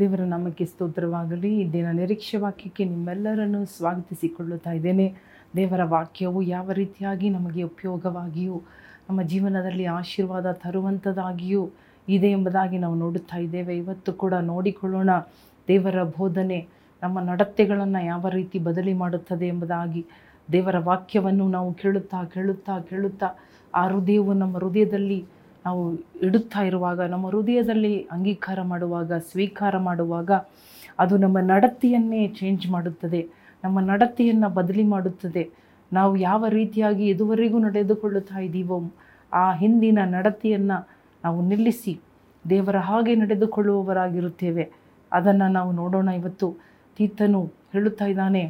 ದೇವರ ನಮಗೆ ಸ್ತೋತ್ರವಾಗಲಿ, ಈ ದಿನ ನಿರೀಕ್ಷೆ ವಾಕ್ಯಕ್ಕೆ ನಿಮ್ಮೆಲ್ಲರನ್ನು ಸ್ವಾಗತಿಸಿಕೊಳ್ಳುತ್ತಾ ಇದ್ದೇನೆ. ದೇವರ ವಾಕ್ಯವು ಯಾವ ರೀತಿಯಾಗಿ ನಮಗೆ ಉಪಯೋಗವಾಗಿಯೂ, ನಮ್ಮ ಜೀವನದಲ್ಲಿ ಆಶೀರ್ವಾದ ತರುವಂಥದ್ದಾಗಿಯೂ ಇದೆ ಎಂಬುದಾಗಿ ನಾವು ನೋಡುತ್ತಾ ಇದ್ದೇವೆ. ಇವತ್ತು ಕೂಡ ನೋಡಿಕೊಳ್ಳೋಣ, ದೇವರ ಬೋಧನೆ ನಮ್ಮ ನಡತೆಗಳನ್ನು ಯಾವ ರೀತಿ ಬದಲಿ ಮಾಡುತ್ತದೆ ಎಂಬುದಾಗಿ ದೇವರ ವಾಕ್ಯವನ್ನು ನಾವು ಕೇಳುತ್ತಾ ಕೇಳುತ್ತಾ ಕೇಳುತ್ತಾ ಆ ಹೃದಯವು ನಮ್ಮ ಹೃದಯದಲ್ಲಿ ನಾವು ಇಡುತ್ತಾ ಇರುವಾಗ, ನಮ್ಮ ಹೃದಯದಲ್ಲಿ ಅಂಗೀಕಾರ ಮಾಡುವಾಗ, ಸ್ವೀಕಾರ ಮಾಡುವಾಗ ಅದು ನಮ್ಮ ನಡತೆಯನ್ನೇ ಚೇಂಜ್ ಮಾಡುತ್ತದೆ. ನಮ್ಮ ನಡತೆಯನ್ನು ಬದಲಿ ಮಾಡುತ್ತದೆ. ನಾವು ಯಾವ ರೀತಿಯಾಗಿ ಇದುವರೆಗೂ ನಡೆದುಕೊಳ್ಳುತ್ತಾ ಇದ್ದೀವೋ, ಆ ಹಿಂದಿನ ನಡತೆಯನ್ನು ನಾವು ನಿಲ್ಲಿಸಿ ದೇವರ ಹಾಗೆ ನಡೆದುಕೊಳ್ಳುವವರಾಗಿರುತ್ತೇವೆ. ಅದನ್ನು ನಾವು ನೋಡೋಣ ಇವತ್ತು. ತೀತನು ಹೇಳುತ್ತಾ ಇದ್ದಾನೆ,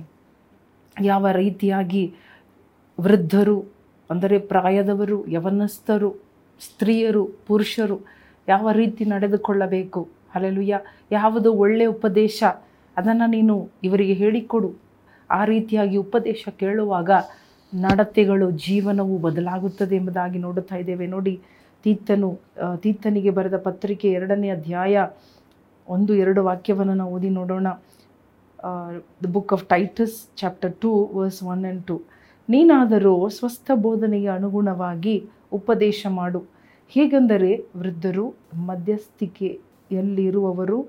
ಯಾವ ರೀತಿಯಾಗಿ ವೃದ್ಧರು, ಅಂದರೆ ಪ್ರಾಯದವರು, ಯವನಸ್ಥರು ಸ್ತ್ರೀಯರು, ಪುರುಷರು ಯಾವ ರೀತಿ ನಡೆದುಕೊಳ್ಳಬೇಕು? ಅಲ್ಲೆಲುಯ್ಯ ಯಾವುದು ಒಳ್ಳೆಯ ಉಪದೇಶ? ಅದನ್ನು ನೀನು ಇವರಿಗೆ ಹೇಳಿಕೊಡು. ಆ ರೀತಿಯಾಗಿ ಉಪದೇಶ ಕೇಳುವಾಗ ನಡತೆಗಳು, ಜೀವನವು ಬದಲಾಗುತ್ತದೆ ಎಂಬುದಾಗಿ ನೋಡುತ್ತಾ ಇದ್ದೇವೆ. ನೋಡಿ ತೀರ್ಥನು ತೀರ್ಥನಿಗೆ ಬರೆದ ಪತ್ರಿಕೆ ಎರಡನೇ ಅಧ್ಯಾಯ ಒಂದು, ಎರಡು ವಾಕ್ಯವನ್ನು ನಾವು ಓದಿ ನೋಡೋಣ. The book of Titus chapter two verse one and two ನೀನಾದರೂ ಸ್ವಸ್ಥ ಬೋಧನೆಗೆ ಅನುಗುಣವಾಗಿ ಉಪದೇಶ ಮಾಡು. ಹೇಗೆಂದರೆ ವೃದ್ಧರು ಮಧ್ಯಸ್ಥಿಕೆಯಲ್ಲಿರುವವರು,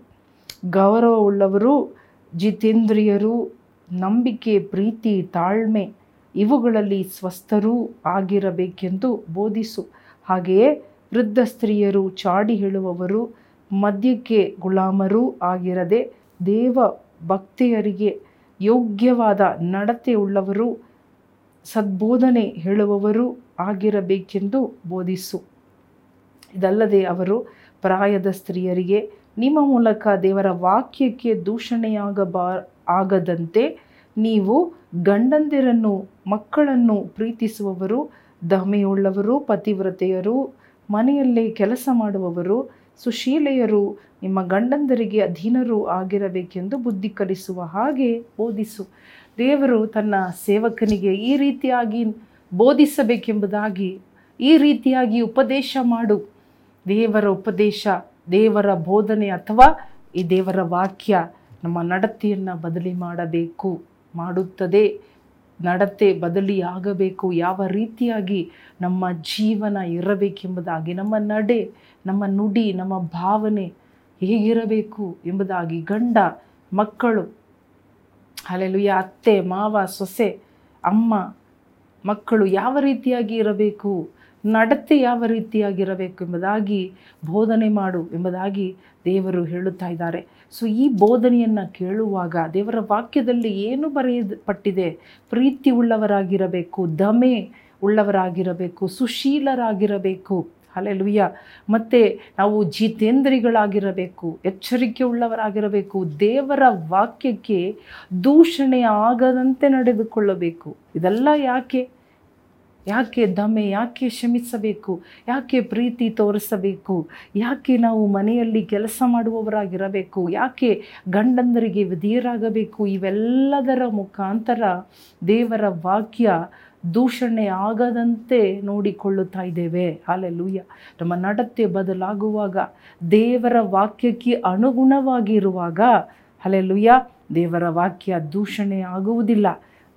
ಗೌರವವುಳ್ಳವರು, ಜಿತೇಂದ್ರಿಯರು, ನಂಬಿಕೆ, ಪ್ರೀತಿ, ತಾಳ್ಮೆ, ಇವುಗಳಲ್ಲಿ ಸ್ವಸ್ಥರೂ ಆಗಿರಬೇಕೆಂದು ಬೋಧಿಸು. ಹಾಗೆಯೇ ವೃದ್ಧ ಸ್ತ್ರೀಯರು ಚಾಡಿ ಹೇಳುವವರು, ಮದ್ಯಕ್ಕೆ ಗುಲಾಮರೂ ಆಗಿರದೆ ದೇವ ಭಕ್ತಿಯರಿಗೆ ಯೋಗ್ಯವಾದ ನಡತೆ ಉಳ್ಳವರು ಸದ್ಬೋಧನೆ ಹೇಳುವವರು ಆಗಿರಬೇಕೆಂದು ಬೋಧಿಸು. ಇದಲ್ಲದೆ ಅವರು ಪ್ರಾಯದ ಸ್ತ್ರೀಯರಿಗೆ, ನಿಮ್ಮ ಮೂಲಕ ದೇವರ ವಾಕ್ಯಕ್ಕೆ ದೂಷಣೆಯಾಗಬಾ, ಆಗದಂತೆ ನೀವು ಗಂಡಂದಿರನ್ನು, ಮಕ್ಕಳನ್ನು ಪ್ರೀತಿಸುವವರು ದಮೆಯುಳ್ಳವರು ಪತಿವ್ರತೆಯರು, ಮನೆಯಲ್ಲೇ ಕೆಲಸ ಮಾಡುವವರು, ಸುಶೀಲೆಯರು, ನಿಮ್ಮ ಗಂಡಂದರಿಗೆ ಅಧೀನರು ಆಗಿರಬೇಕೆಂದು ಬುದ್ಧಿ ಕಲಿಸುವ ಹಾಗೆ ಬೋಧಿಸು. ದೇವರು ತನ್ನ ಸೇವಕನಿಗೆ ಈ ರೀತಿಯಾಗಿ ಬೋಧಿಸಬೇಕೆಂಬುದಾಗಿ, ಈ ರೀತಿಯಾಗಿ ಉಪದೇಶ ಮಾಡು. ದೇವರ ಉಪದೇಶ, ದೇವರ ಬೋಧನೆ ಅಥವಾ ಈ ದೇವರ ವಾಕ್ಯ ನಮ್ಮ ನಡತೆಯನ್ನು ಬದಲಿ ಮಾಡಬೇಕು, ಮಾಡುತ್ತದೆ. ನಡತೆ ಬದಲಿಯಾಗಬೇಕು. ಯಾವ ರೀತಿಯಾಗಿ ನಮ್ಮ ಜೀವನ ಇರಬೇಕೆಂಬುದಾಗಿ, ನಮ್ಮ ನಡೆ, ನಮ್ಮ ನುಡಿ, ನಮ್ಮ ಭಾವನೆ ಹೇಗಿರಬೇಕು ಎಂಬುದಾಗಿ ಗಂಡ, ಮಕ್ಕಳು ಅಲ್ಲೆಲುಯ್ಯ ಅತ್ತೆ, ಮಾವ, ಸೊಸೆ, ಅಮ್ಮ, ಮಕ್ಕಳು ಯಾವ ರೀತಿಯಾಗಿ ಇರಬೇಕು? ನಡತೆ ಯಾವ ರೀತಿಯಾಗಿರಬೇಕು ಎಂಬುದಾಗಿ ಬೋಧನೆ ಮಾಡು ಎಂಬುದಾಗಿ ದೇವರು ಹೇಳುತ್ತಾ ಇದ್ದಾರೆ. ಸೊ ಈ ಬೋಧನೆಯನ್ನು ಕೇಳುವಾಗ ದೇವರ ವಾಕ್ಯದಲ್ಲಿ ಏನು ಬರೆಯಲ್ಪಟ್ಟಿದೆ? ಪ್ರೀತಿ ಉಳ್ಳವರಾಗಿರಬೇಕು ದಮೆ ಉಳ್ಳವರಾಗಿರಬೇಕು, ಸುಶೀಲರಾಗಿರಬೇಕು. ಅಲ್ಲೆಲುಯ್ಯ ಮತ್ತು ನಾವು ಜಿತೇಂದ್ರಿಗಳಾಗಿರಬೇಕು ಎಚ್ಚರಿಕೆ ಉಳ್ಳವರಾಗಿರಬೇಕು ದೇವರ ವಾಕ್ಯಕ್ಕೆ ದೂಷಣೆ ಆಗದಂತೆ ನಡೆದುಕೊಳ್ಳಬೇಕು. ಇದೆಲ್ಲ ಯಾಕೆ? ಯಾಕೆ ದಮೆ ಯಾಕೆ ಶ್ರಮಿಸಬೇಕು ಯಾಕೆ ಪ್ರೀತಿ ತೋರಿಸಬೇಕು, ಯಾಕೆ ನಾವು ಮನೆಯಲ್ಲಿ ಕೆಲಸ ಮಾಡುವವರಾಗಿರಬೇಕು, ಯಾಕೆ ಗಂಡಂದರಿಗೆ ವಿಧಿಯರಾಗಬೇಕು, ಇವೆಲ್ಲದರ ಮುಖಾಂತರ ದೇವರ ವಾಕ್ಯ ದೂಷಣೆ ಆಗದಂತೆ ನೋಡಿಕೊಳ್ಳುತ್ತಾ ಇದ್ದೇವೆ. ಅಲ್ಲೆಲೂಯ್ಯ ನಮ್ಮ ನಡತೆ ಬದಲಾಗುವಾಗ, ದೇವರ ವಾಕ್ಯಕ್ಕೆ ಅನುಗುಣವಾಗಿರುವಾಗ ಅಲ್ಲೆಲೂಯ್ಯ ದೇವರ ವಾಕ್ಯ ದೂಷಣೆ ಆಗುವುದಿಲ್ಲ.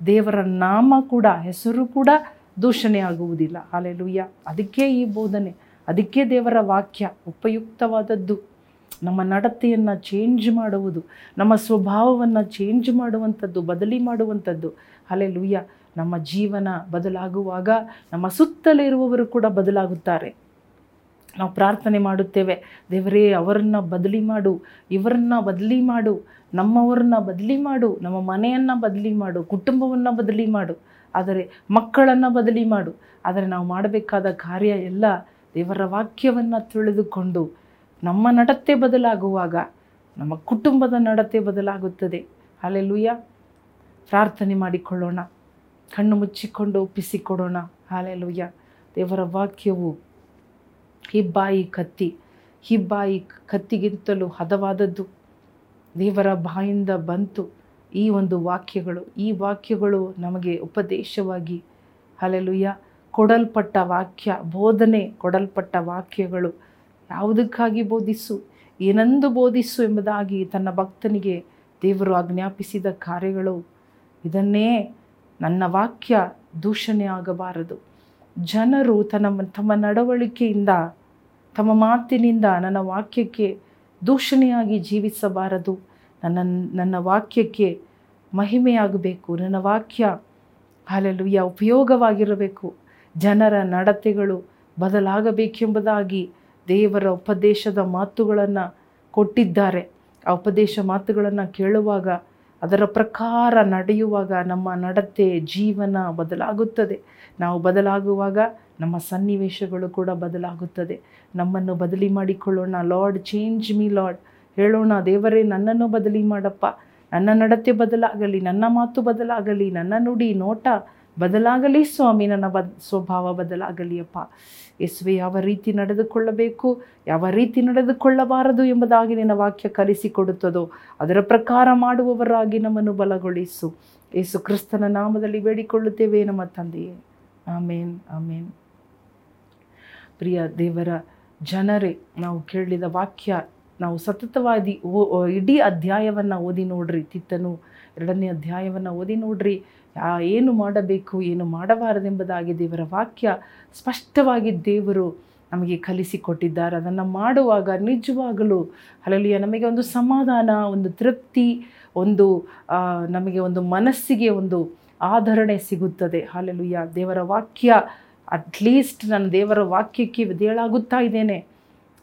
ದೇವರ ನಾಮ ಕೂಡ, ಹೆಸರು ಕೂಡ ದೂಷಣೆ ಆಗುವುದಿಲ್ಲ. ಅಲ್ಲೆಲೂಯ್ಯ ಅದಕ್ಕೆ ಈ ಬೋಧನೆ, ಅದಕ್ಕೆ ದೇವರ ವಾಕ್ಯ ಉಪಯುಕ್ತವಾದದ್ದು. ನಮ್ಮ ನಡತೆಯನ್ನು ಚೇಂಜ್ ಮಾಡುವುದು, ನಮ್ಮ ಸ್ವಭಾವವನ್ನು ಚೇಂಜ್ ಮಾಡುವಂಥದ್ದು, ಬದಲಿ ಮಾಡುವಂಥದ್ದು. ಅಲ್ಲೆಲೂಯ್ಯ ನಮ್ಮ ಜೀವನ ಬದಲಾಗುವಾಗ ನಮ್ಮ ಸುತ್ತಲಿರುವವರು ಕೂಡ ಬದಲಾಗುತ್ತಾರೆ. ನಾವು ಪ್ರಾರ್ಥನೆ ಮಾಡುತ್ತೇವೆ, ದೇವರೇ ಅವರನ್ನು ಬದಲಿ ಮಾಡು, ಇವರನ್ನ ಬದಲಿ ಮಾಡು, ನಮ್ಮವರನ್ನ ಬದಲಿ ಮಾಡು, ನಮ್ಮ ಮನೆಯನ್ನು ಬದಲಿ ಮಾಡು, ಕುಟುಂಬವನ್ನು ಬದಲಿ ಮಾಡು, ಆದರೆ ಮಕ್ಕಳನ್ನು ಬದಲಿ ಮಾಡು. ಆದರೆ ನಾವು ಮಾಡಬೇಕಾದ ಕಾರ್ಯ ಎಲ್ಲ ದೇವರ ವಾಕ್ಯವನ್ನು ತಿಳಿದುಕೊಂಡು ನಮ್ಮ ನಡತೆ ಬದಲಾಗುವಾಗ, ನಮ್ಮ ಕುಟುಂಬದ ನಡತೆ ಬದಲಾಗುತ್ತದೆ. ಅಲ್ಲೆಲ್ಲೂಯ್ಯ ಪ್ರಾರ್ಥನೆ ಮಾಡಿಕೊಳ್ಳೋಣ. ಕಣ್ಣು ಮುಚ್ಚಿಕೊಂಡು ಒಪ್ಪಿಸಿಕೊಡೋಣ. ಹಾಲೆಲುಯ್ಯ. ದೇವರ ವಾಕ್ಯವು ಹಿಬ್ಬಾಯಿ ಕತ್ತಿ. ಹಿಬ್ಬಾಯಿ ಕತ್ತಿಗಿಂತಲೂ ಹದವಾದದ್ದು. ದೇವರ ಬಾಯಿಂದ ಬಂತು ಈ ಒಂದು ವಾಕ್ಯಗಳು. ಈ ವಾಕ್ಯಗಳು ನಮಗೆ ಉಪದೇಶವಾಗಿ ಹಲೆಲುಯ್ಯ, ಕೊಡಲ್ಪಟ್ಟ ವಾಕ್ಯ, ಬೋಧನೆ ಕೊಡಲ್ಪಟ್ಟ ವಾಕ್ಯಗಳು. ಯಾವುದಕ್ಕಾಗಿ ಬೋಧಿಸು? ಏನೆಂದು ಬೋಧಿಸು ಎಂಬುದಾಗಿ ತನ್ನ ಭಕ್ತನಿಗೆ ದೇವರು ಆಜ್ಞಾಪಿಸಿದ ಕಾರ್ಯಗಳು. ಇದನ್ನೇ ನನ್ನ ವಾಕ್ಯ ದೂಷಣೆ ಆಗಬಾರದು. ಜನರು ತನ್ನ ತಮ್ಮ ನಡವಳಿಕೆಯಿಂದ, ತಮ್ಮ ಮಾತಿನಿಂದ ನನ್ನ ವಾಕ್ಯಕ್ಕೆ ದೂಷಣೆಯಾಗಿ ಜೀವಿಸಬಾರದು. ನನ್ನ ನನ್ನ ವಾಕ್ಯಕ್ಕೆ ಮಹಿಮೆಯಾಗಬೇಕು. ನನ್ನ ವಾಕ್ಯ ಹಾಲೆಲುಯ್ಯ ಉಪಯೋಗವಾಗಿರಬೇಕು. ಜನರ ನಡತೆಗಳು ಬದಲಾಗಬೇಕೆಂಬುದಾಗಿ ದೇವರ ಉಪದೇಶದ ಮಾತುಗಳನ್ನು ಕೊಟ್ಟಿದ್ದಾರೆ. ಆ ಉಪದೇಶ ಮಾತುಗಳನ್ನು ಕೇಳುವಾಗ ಅದರ ಪ್ರಕಾರ ನಡೆಯುವಾಗ ನಮ್ಮ ನಡತೆ, ಜೀವನ ಬದಲಾಗುತ್ತದೆ. ನಾವು ಬದಲಾಗುವಾಗ ನಮ್ಮ ಸನ್ನಿವೇಶಗಳು ಕೂಡ ಬದಲಾಗುತ್ತದೆ. ನಮ್ಮನ್ನು ಬದಲಿ ಮಾಡಿಕೊಳ್ಳೋಣ. Lord, change me Lord. ಹೇಳೋಣ, ದೇವರೇ, ನನ್ನನ್ನು ಬದಲಿ ಮಾಡಪ್ಪ. ನನ್ನ ನಡತೆ ಬದಲಾಗಲಿ, ನನ್ನ ಮಾತು ಬದಲಾಗಲಿ, ನನ್ನ ನುಡಿ, ನೋಟ ಬದಲಾಗಲಿ, ಸ್ವಾಮಿ, ನನ್ನ ಬದ್, ಸ್ವಭಾವ ಬದಲಾಗಲಿ, ಅಪ್ಪ. ಯೇಸುವೆ ಯಾವ ರೀತಿ ನಡೆದುಕೊಳ್ಳಬೇಕು, ಯಾವ ರೀತಿ ನಡೆದುಕೊಳ್ಳಬಾರದು ಎಂಬುದಾಗಿ ನಿನ್ನ ವಾಕ್ಯ ಕಲಿಸಿಕೊಡುತ್ತದೋ, ಅದರ ಪ್ರಕಾರ ಮಾಡುವವರಾಗಿ ನಮ್ಮನ್ನು ಬಲಗೊಳಿಸು. ಯೇಸು ಕ್ರಿಸ್ತನ ನಾಮದಲ್ಲಿ ಬೇಡಿಕೊಳ್ಳುತ್ತೇವೆ ನಮ್ಮ ತಂದೆಯೇ. ಆಮೇನ್ ಆಮೇನ್. ಪ್ರಿಯ ದೇವರ ಜನರೇ, ನಾವು ಕೇಳಿದ ವಾಕ್ಯ ನಾವು ಸತತವಾಗಿ ಓ ಇಡೀ ಅಧ್ಯಾಯವನ್ನು ಓದಿ ನೋಡ್ರಿ, ತಿತ್ತನು. ಎರಡನೇ ಅಧ್ಯಾಯವನ್ನು ಓದಿ ನೋಡ್ರಿ. ಏನು ಮಾಡಬೇಕು, ಏನು ಮಾಡಬಾರದೆಂಬುದಾಗಿ ದೇವರ ವಾಕ್ಯ ಸ್ಪಷ್ಟವಾಗಿ ದೇವರು ನಮಗೆ ಕಲಿಸಿಕೊಟ್ಟಿದ್ದಾರೆ. ಅದನ್ನು ಮಾಡುವಾಗ, ನಿಜವಾಗಲೂ ಅಲ್ಲಲ್ಲಿಯ ನಮಗೆ ಒಂದು ಸಮಾಧಾನ, ಒಂದು ತೃಪ್ತಿ, ಒಂದು ನಮಗೆ ಒಂದು ಮನಸ್ಸಿಗೆ ಒಂದು ಆಧರಣೆ ಸಿಗುತ್ತದೆ. ಹಾಲೆಲುಯ್ಯ ದೇವರ ವಾಕ್ಯ ಅಟ್ಲೀಸ್ಟ್ ನಾನು ದೇವರ ವಾಕ್ಯಕ್ಕೆ ವಿಧೇಯಳಾಗುತ್ತಾ ಇದ್ದೇನೆ.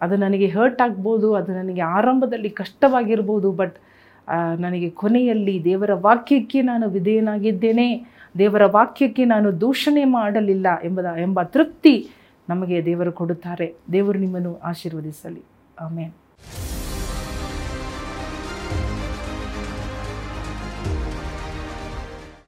ಅದು ನನಗೆ ಹರ್ಟ್ ಆಗ್ಬೋದು, ಅದು ನನಗೆ ಆರಂಭದಲ್ಲಿ ಕಷ್ಟವಾಗಿರ್ಬೋದು ಬಟ್ ನನಗೆ ಕೊನೆಯಲ್ಲಿ ದೇವರ ವಾಕ್ಯಕ್ಕೆ ನಾನು ವಿಧೇಯನಾಗಿದ್ದೇನೆ, ದೇವರ ವಾಕ್ಯಕ್ಕೆ ನಾನು ದೂಷಣೆ ಮಾಡಲಿಲ್ಲ ಎಂಬುದ, ಎಂಬ ತೃಪ್ತಿ ನಮಗೆ ದೇವರು ಕೊಡುತ್ತಾರೆ. ದೇವರು ನಿಮ್ಮನ್ನು ಆಶೀರ್ವದಿಸಲಿ. ಆಮೇಲೆ